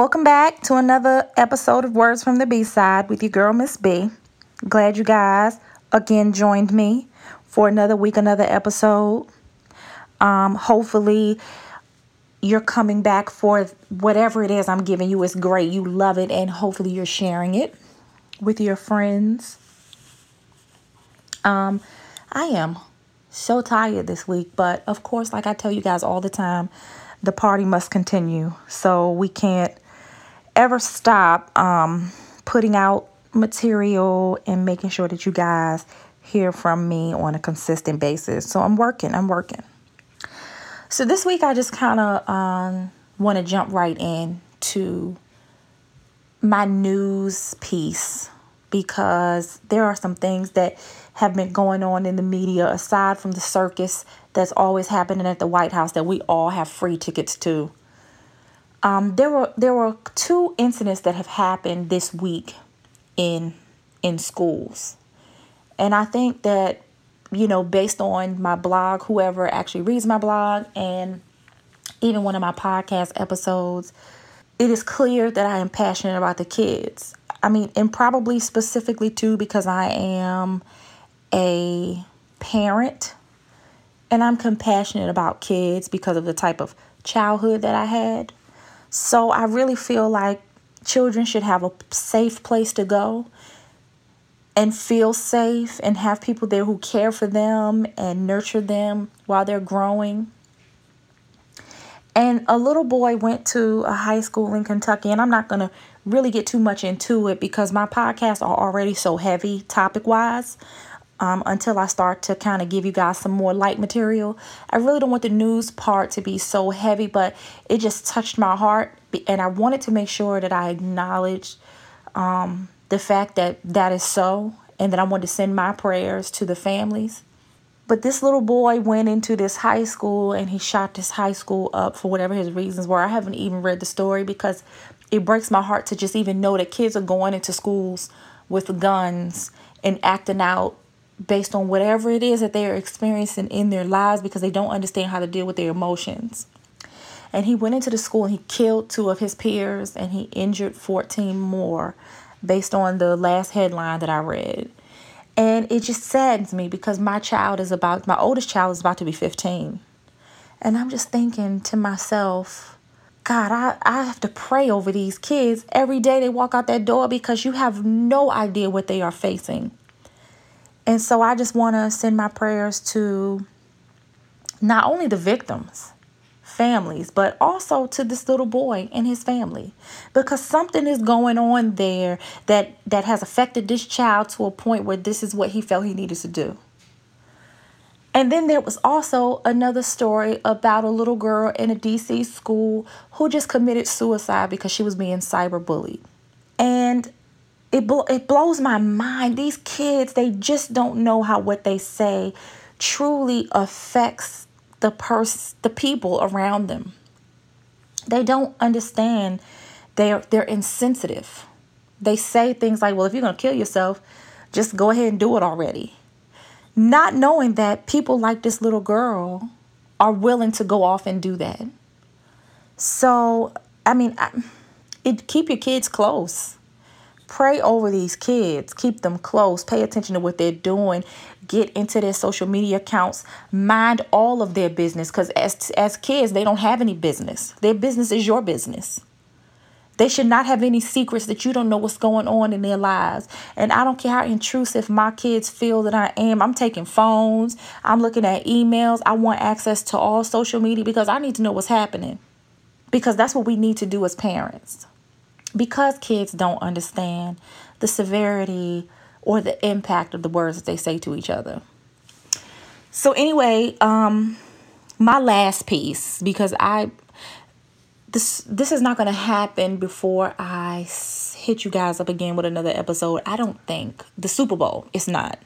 Welcome back to another episode of Words from the B Side with your girl, Miss B. Glad you guys again joined me for another week, another episode. Um, hopefully, you're coming back for whatever it is I'm giving you is great. You love it, and hopefully, you're sharing it with your friends. Um, I am so tired this week, but of course, like I tell you guys all the time, the party must continue. So we can't ever stop um, putting out material and making sure that you guys hear from me on a consistent basis. So I'm working, I'm working. So this week, I just kind of um, want to jump right in to my news piece because there are some things that have been going on in the media aside from the circus that's always happening at the White House that we all have free tickets to. Um, there were there were two incidents that have happened this week in in schools, and I think that you know based on my blog, whoever actually reads my blog, and even one of my podcast episodes, it is clear that I am passionate about the kids. I mean, and probably specifically too because I am a parent and I'm compassionate about kids because of the type of childhood that I had. So I really feel like children should have a safe place to go and feel safe and have people there who care for them and nurture them while they're growing. And a little boy went to a high school in Kentucky, and I'm not going to really get too much into it because my podcasts are already so heavy topic wise um, until I start to kind of give you guys some more light material. I really don't want the news part to be so heavy, but it just touched my heart. And I wanted to make sure that I acknowledged um, the fact that that is so, and that I wanted to send my prayers to the families. But this little boy went into this high school and he shot this high school up for whatever his reasons were. I haven't even read the story because it breaks my heart to just even know that kids are going into schools with guns and acting out based on whatever it is that they are experiencing in their lives because they don't understand how to deal with their emotions. And he went into the school and he killed two of his peers and he injured 14 more based on the last headline that I read. And it just saddens me because my child is about, my oldest child is about to be 15. And I'm just thinking to myself, God, I, I have to pray over these kids every day they walk out that door because you have no idea what they are facing. And so I just want to send my prayers to not only the victims, families, but also to this little boy and his family because something is going on there that that has affected this child to a point where this is what he felt he needed to do. And then there was also another story about a little girl in a DC school who just committed suicide because she was being cyberbullied. And it bl- it blows my mind. These kids, they just don't know how what they say truly affects the person, the people around them. They don't understand. They're they're insensitive. They say things like, "Well, if you're going to kill yourself, just go ahead and do it already." Not knowing that people like this little girl are willing to go off and do that. So, I mean, I, it keep your kids close pray over these kids, keep them close, pay attention to what they're doing, get into their social media accounts, mind all of their business cuz as as kids, they don't have any business. Their business is your business. They should not have any secrets that you don't know what's going on in their lives. And I don't care how intrusive my kids feel that I am. I'm taking phones, I'm looking at emails. I want access to all social media because I need to know what's happening. Because that's what we need to do as parents because kids don't understand the severity or the impact of the words that they say to each other. So anyway, um my last piece because I this this is not going to happen before I hit you guys up again with another episode. I don't think the Super Bowl is not.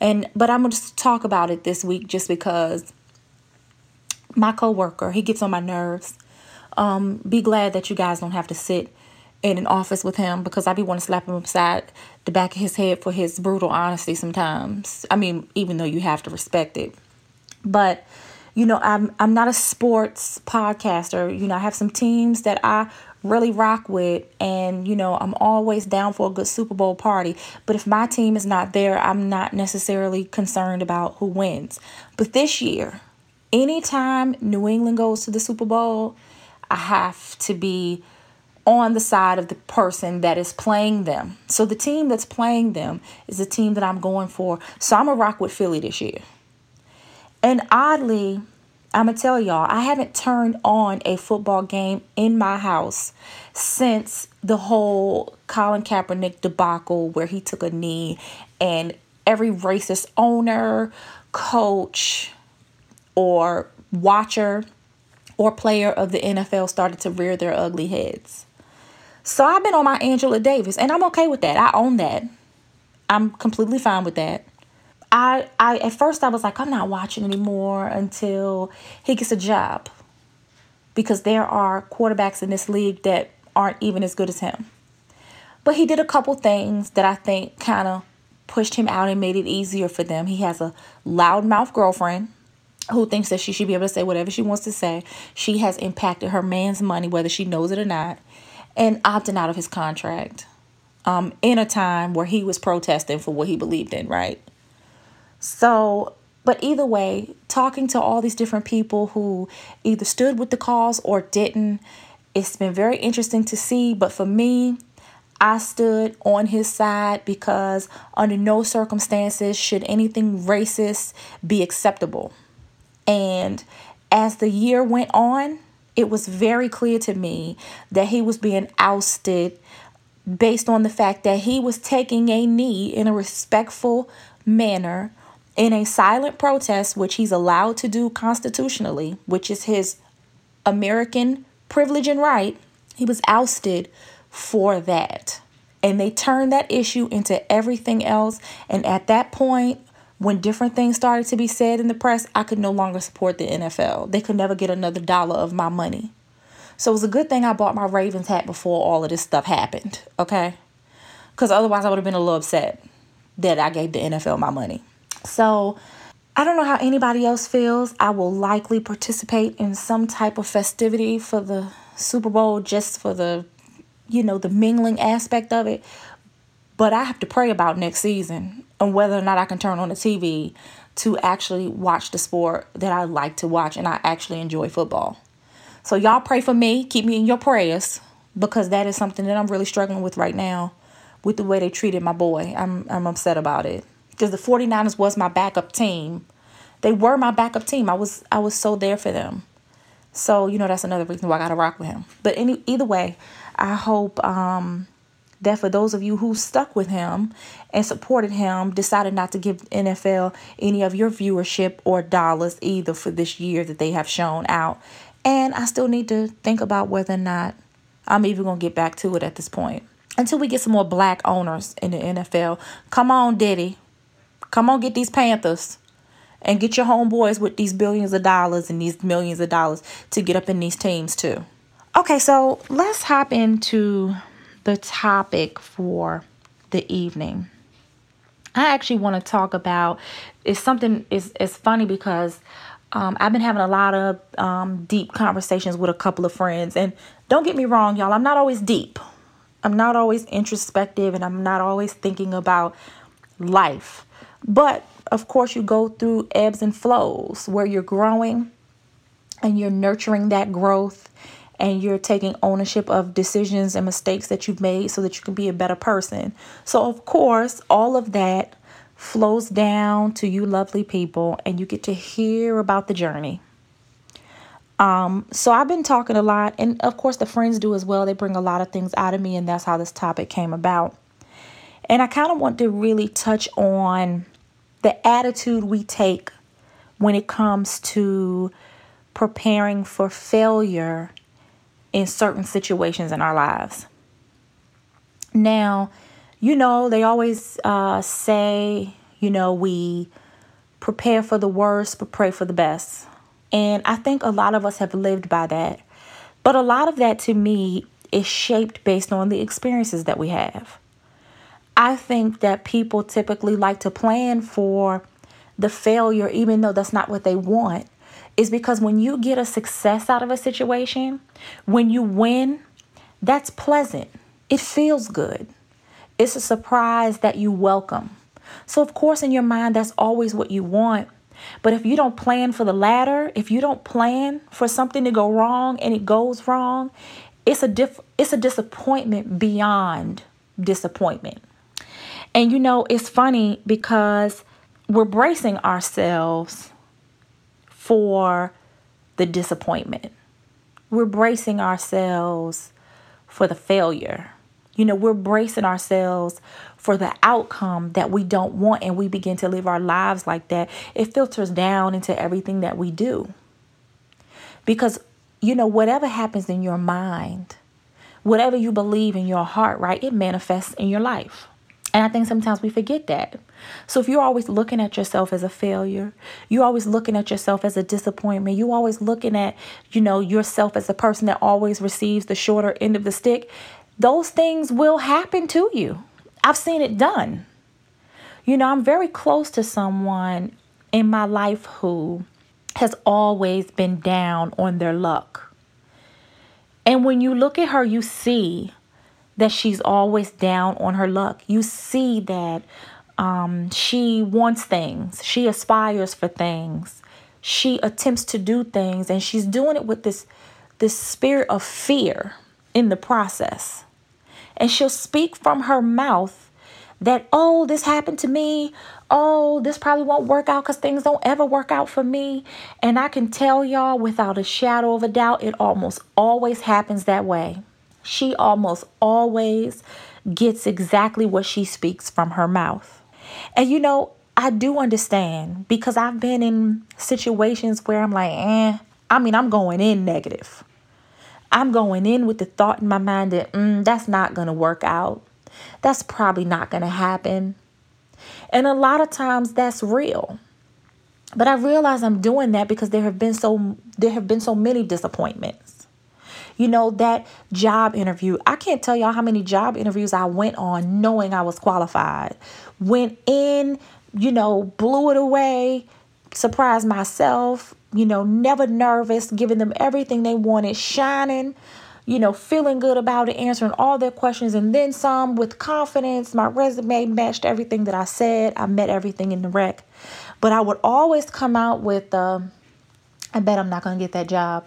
And but I'm going to talk about it this week just because my coworker, he gets on my nerves. Um be glad that you guys don't have to sit in an office with him because I be want to slap him upside the back of his head for his brutal honesty sometimes. I mean, even though you have to respect it. But you know, I'm I'm not a sports podcaster. You know, I have some teams that I really rock with and you know, I'm always down for a good Super Bowl party. But if my team is not there, I'm not necessarily concerned about who wins. But this year, anytime New England goes to the Super Bowl, I have to be on the side of the person that is playing them. So the team that's playing them is the team that I'm going for. So I'm a rock with Philly this year. And oddly, I'm to tell y'all, I haven't turned on a football game in my house since the whole Colin Kaepernick debacle where he took a knee and every racist owner, coach, or watcher or player of the NFL started to rear their ugly heads. So I've been on my Angela Davis and I'm okay with that. I own that. I'm completely fine with that. I I at first I was like I'm not watching anymore until he gets a job. Because there are quarterbacks in this league that aren't even as good as him. But he did a couple things that I think kind of pushed him out and made it easier for them. He has a loudmouth girlfriend who thinks that she should be able to say whatever she wants to say. She has impacted her man's money, whether she knows it or not, and opting out of his contract um, in a time where he was protesting for what he believed in, right? So, but either way, talking to all these different people who either stood with the cause or didn't, it's been very interesting to see. But for me, I stood on his side because under no circumstances should anything racist be acceptable. And as the year went on, it was very clear to me that he was being ousted based on the fact that he was taking a knee in a respectful manner in a silent protest, which he's allowed to do constitutionally, which is his American privilege and right. He was ousted for that. And they turned that issue into everything else. And at that point, when different things started to be said in the press, I could no longer support the NFL. They could never get another dollar of my money. So it was a good thing I bought my Ravens hat before all of this stuff happened, okay? Because otherwise I would have been a little upset that I gave the NFL my money. So I don't know how anybody else feels. I will likely participate in some type of festivity for the Super Bowl just for the, you know, the mingling aspect of it. But I have to pray about next season and whether or not I can turn on the TV to actually watch the sport that I like to watch and I actually enjoy football. So y'all pray for me, keep me in your prayers because that is something that I'm really struggling with right now with the way they treated my boy. I'm I'm upset about it because the 49ers was my backup team. They were my backup team. I was I was so there for them. So, you know, that's another reason why I got to rock with him. But any either way, I hope um that for those of you who stuck with him and supported him, decided not to give NFL any of your viewership or dollars either for this year that they have shown out. And I still need to think about whether or not I'm even going to get back to it at this point. Until we get some more black owners in the NFL. Come on, Diddy. Come on, get these Panthers. And get your homeboys with these billions of dollars and these millions of dollars to get up in these teams too. Okay, so let's hop into the topic for the evening. I actually want to talk about it's something is it's funny because um, I've been having a lot of um, deep conversations with a couple of friends, and don't get me wrong, y'all. I'm not always deep. I'm not always introspective, and I'm not always thinking about life. But of course, you go through ebbs and flows where you're growing and you're nurturing that growth and you're taking ownership of decisions and mistakes that you've made so that you can be a better person. So, of course, all of that flows down to you, lovely people, and you get to hear about the journey. Um, so I've been talking a lot, and of course, the friends do as well. They bring a lot of things out of me, and that's how this topic came about. And I kind of want to really touch on the attitude we take when it comes to preparing for failure in certain situations in our lives. Now, you know, they always uh, say, you know, we prepare for the worst, but pray for the best. And I think a lot of us have lived by that. But a lot of that to me is shaped based on the experiences that we have. I think that people typically like to plan for the failure, even though that's not what they want, is because when you get a success out of a situation, when you win, that's pleasant. It feels good. It's a surprise that you welcome. So, of course, in your mind, that's always what you want. But if you don't plan for the latter, if you don't plan for something to go wrong and it goes wrong, it's a diff- it's a disappointment beyond disappointment. And you know, it's funny because we're bracing ourselves for the disappointment. We're bracing ourselves for the failure. You know, we're bracing ourselves for the outcome that we don't want, and we begin to live our lives like that. It filters down into everything that we do. Because, you know, whatever happens in your mind, whatever you believe in your heart, right, it manifests in your life. And I think sometimes we forget that. So if you're always looking at yourself as a failure, you're always looking at yourself as a disappointment, you're always looking at, you know, yourself as the person that always receives the shorter end of the stick, those things will happen to you. I've seen it done. You know, I'm very close to someone in my life who has always been down on their luck. And when you look at her, you see that she's always down on her luck. You see that um, she wants things, she aspires for things, she attempts to do things, and she's doing it with this this spirit of fear in the process. And she'll speak from her mouth that, oh, this happened to me. Oh, this probably won't work out because things don't ever work out for me. And I can tell y'all without a shadow of a doubt, it almost always happens that way. She almost always gets exactly what she speaks from her mouth. And you know, I do understand because I've been in situations where I'm like, eh, I mean, I'm going in negative. I'm going in with the thought in my mind that mm, that's not going to work out. That's probably not going to happen. And a lot of times that's real. But I realize I'm doing that because there have been so there have been so many disappointments. You know, that job interview. I can't tell y'all how many job interviews I went on knowing I was qualified. Went in, you know, blew it away, surprised myself, you know, never nervous, giving them everything they wanted, shining, you know, feeling good about it, answering all their questions, and then some with confidence. My resume matched everything that I said. I met everything in the rec. But I would always come out with, uh, I bet I'm not going to get that job.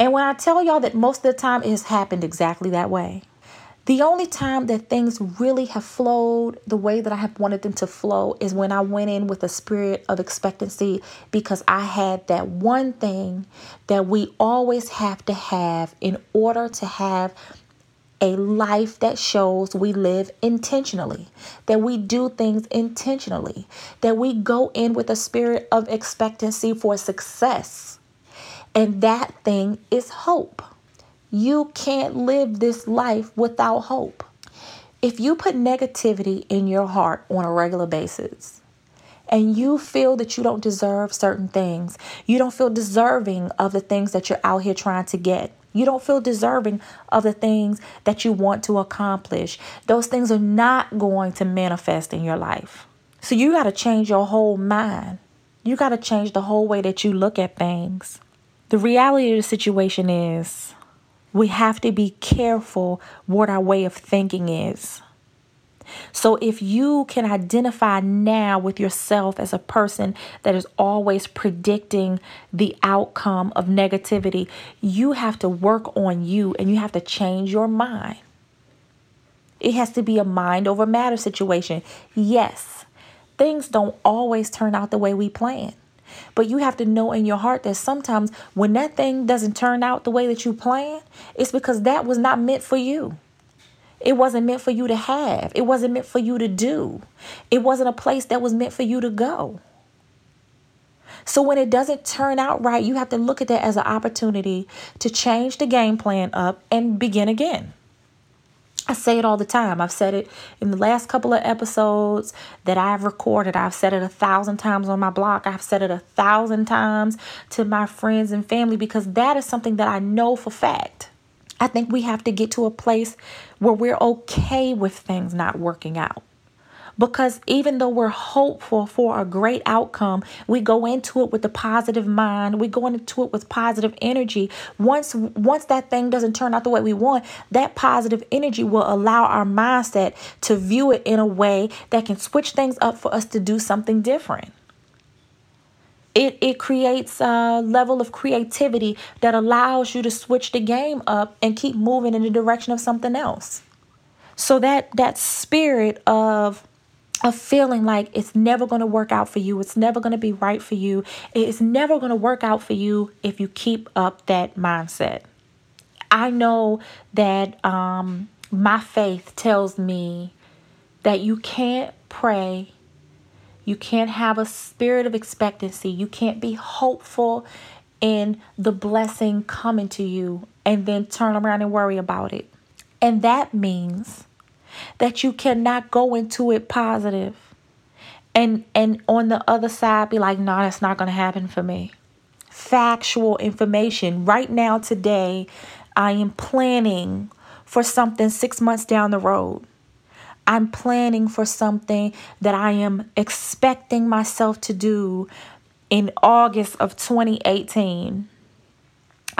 And when I tell y'all that most of the time it has happened exactly that way. The only time that things really have flowed the way that I have wanted them to flow is when I went in with a spirit of expectancy because I had that one thing that we always have to have in order to have a life that shows we live intentionally, that we do things intentionally, that we go in with a spirit of expectancy for success. And that thing is hope. You can't live this life without hope. If you put negativity in your heart on a regular basis, and you feel that you don't deserve certain things, you don't feel deserving of the things that you're out here trying to get, you don't feel deserving of the things that you want to accomplish, those things are not going to manifest in your life. So you got to change your whole mind. You got to change the whole way that you look at things. The reality of the situation is we have to be careful what our way of thinking is. So, if you can identify now with yourself as a person that is always predicting the outcome of negativity, you have to work on you and you have to change your mind. It has to be a mind over matter situation. Yes, things don't always turn out the way we plan. But you have to know in your heart that sometimes when that thing doesn't turn out the way that you plan, it's because that was not meant for you. It wasn't meant for you to have. It wasn't meant for you to do. It wasn't a place that was meant for you to go. So when it doesn't turn out right, you have to look at that as an opportunity to change the game plan up and begin again. I say it all the time. I've said it in the last couple of episodes that I've recorded. I've said it a thousand times on my blog. I've said it a thousand times to my friends and family because that is something that I know for fact. I think we have to get to a place where we're okay with things not working out. Because even though we're hopeful for a great outcome, we go into it with a positive mind. We go into it with positive energy. Once once that thing doesn't turn out the way we want, that positive energy will allow our mindset to view it in a way that can switch things up for us to do something different. It, it creates a level of creativity that allows you to switch the game up and keep moving in the direction of something else. So that that spirit of of feeling like it's never going to work out for you, it's never going to be right for you, it's never going to work out for you if you keep up that mindset. I know that um, my faith tells me that you can't pray you can't have a spirit of expectancy. You can't be hopeful in the blessing coming to you and then turn around and worry about it. And that means that you cannot go into it positive and and on the other side be like, "No, nah, that's not going to happen for me." Factual information. Right now today, I am planning for something 6 months down the road. I'm planning for something that I am expecting myself to do in August of 2018.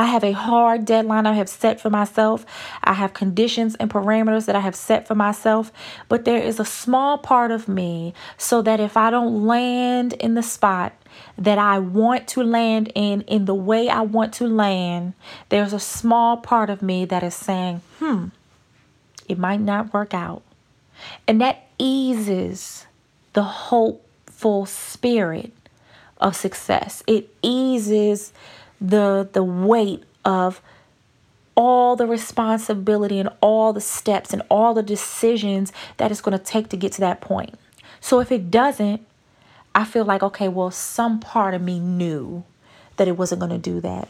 I have a hard deadline I have set for myself. I have conditions and parameters that I have set for myself. But there is a small part of me so that if I don't land in the spot that I want to land in, in the way I want to land, there's a small part of me that is saying, hmm, it might not work out. And that eases the hopeful spirit of success. It eases the the weight of all the responsibility and all the steps and all the decisions that it's going to take to get to that point. So if it doesn't, I feel like okay, well some part of me knew that it wasn't going to do that.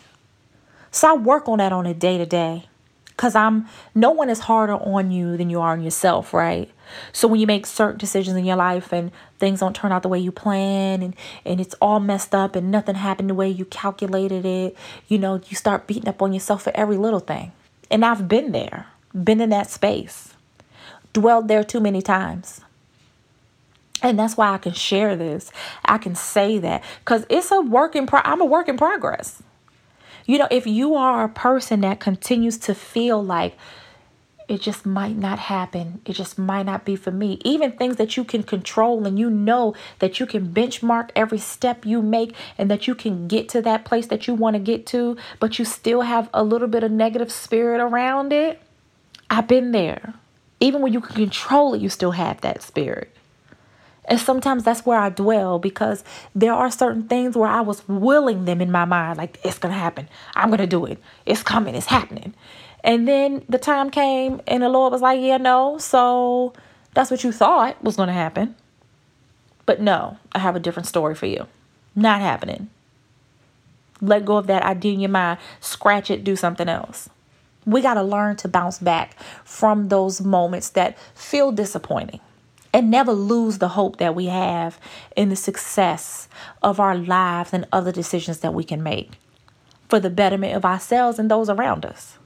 So I work on that on a day to day because I'm no one is harder on you than you are on yourself, right? So when you make certain decisions in your life and things don't turn out the way you plan and and it's all messed up and nothing happened the way you calculated it, you know, you start beating up on yourself for every little thing. And I've been there, been in that space, dwelled there too many times. And that's why I can share this. I can say that because it's a work in pro- I'm a work in progress. You know, if you are a person that continues to feel like it just might not happen, it just might not be for me, even things that you can control and you know that you can benchmark every step you make and that you can get to that place that you want to get to, but you still have a little bit of negative spirit around it. I've been there. Even when you can control it, you still have that spirit. And sometimes that's where I dwell because there are certain things where I was willing them in my mind, like it's going to happen. I'm going to do it. It's coming. It's happening. And then the time came and the Lord was like, yeah, no. So that's what you thought was going to happen. But no, I have a different story for you. Not happening. Let go of that idea in your mind. Scratch it, do something else. We got to learn to bounce back from those moments that feel disappointing and never lose the hope that we have in the success of our lives and other decisions that we can make for the betterment of ourselves and those around us.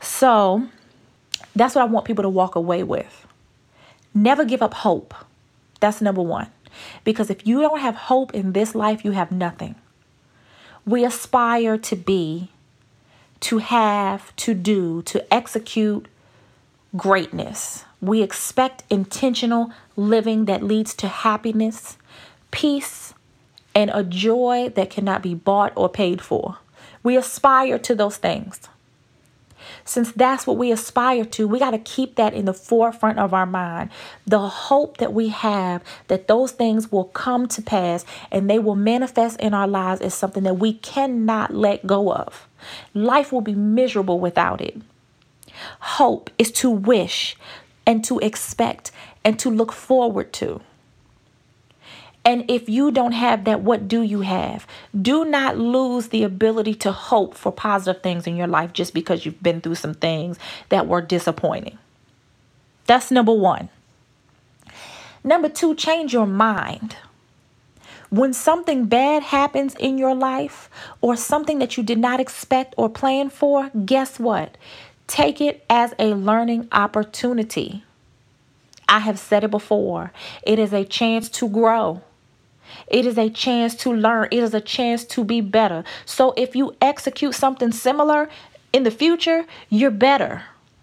So that's what I want people to walk away with. Never give up hope. That's number one. Because if you don't have hope in this life, you have nothing. We aspire to be, to have, to do, to execute greatness. We expect intentional living that leads to happiness, peace, and a joy that cannot be bought or paid for. We aspire to those things. Since that's what we aspire to, we got to keep that in the forefront of our mind. The hope that we have that those things will come to pass and they will manifest in our lives is something that we cannot let go of. Life will be miserable without it. Hope is to wish, and to expect and to look forward to. And if you don't have that, what do you have? Do not lose the ability to hope for positive things in your life just because you've been through some things that were disappointing. That's number one. Number two, change your mind. When something bad happens in your life or something that you did not expect or plan for, guess what? Take it as a learning opportunity. I have said it before. It is a chance to grow. It is a chance to learn. It is a chance to be better. So if you execute something similar in the future, you're better.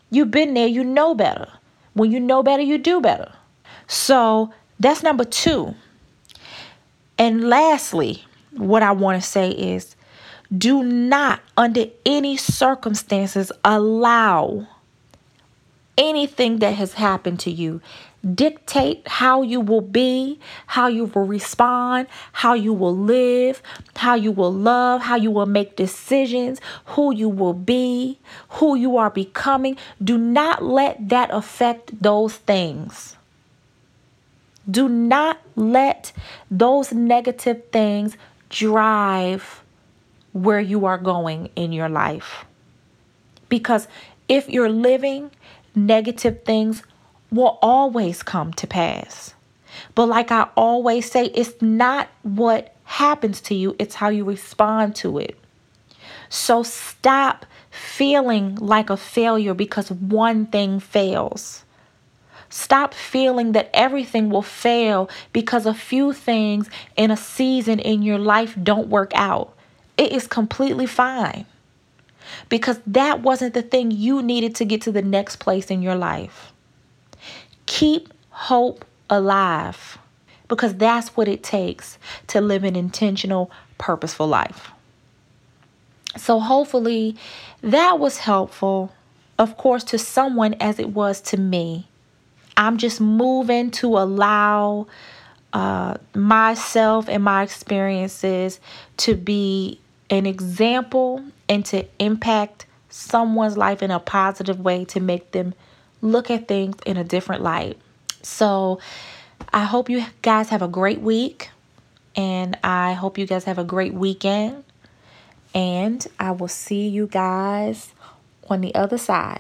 You've been there, you know better. When you know better, you do better. So that's number two. And lastly, what I want to say is do not, under any circumstances, allow anything that has happened to you dictate how you will be, how you will respond, how you will live, how you will love, how you will make decisions, who you will be, who you are becoming. Do not let that affect those things. Do not let those negative things drive where you are going in your life. Because if you're living, negative things will always come to pass. But like I always say, it's not what happens to you, it's how you respond to it. So stop feeling like a failure because one thing fails. Stop feeling that everything will fail because a few things in a season in your life don't work out. It is completely fine because that wasn't the thing you needed to get to the next place in your life. Keep hope alive because that's what it takes to live an intentional, purposeful life. So, hopefully, that was helpful, of course, to someone as it was to me. I'm just moving to allow uh, myself and my experiences to be an example and to impact someone's life in a positive way to make them look at things in a different light. So I hope you guys have a great week and I hope you guys have a great weekend. And I will see you guys on the other side.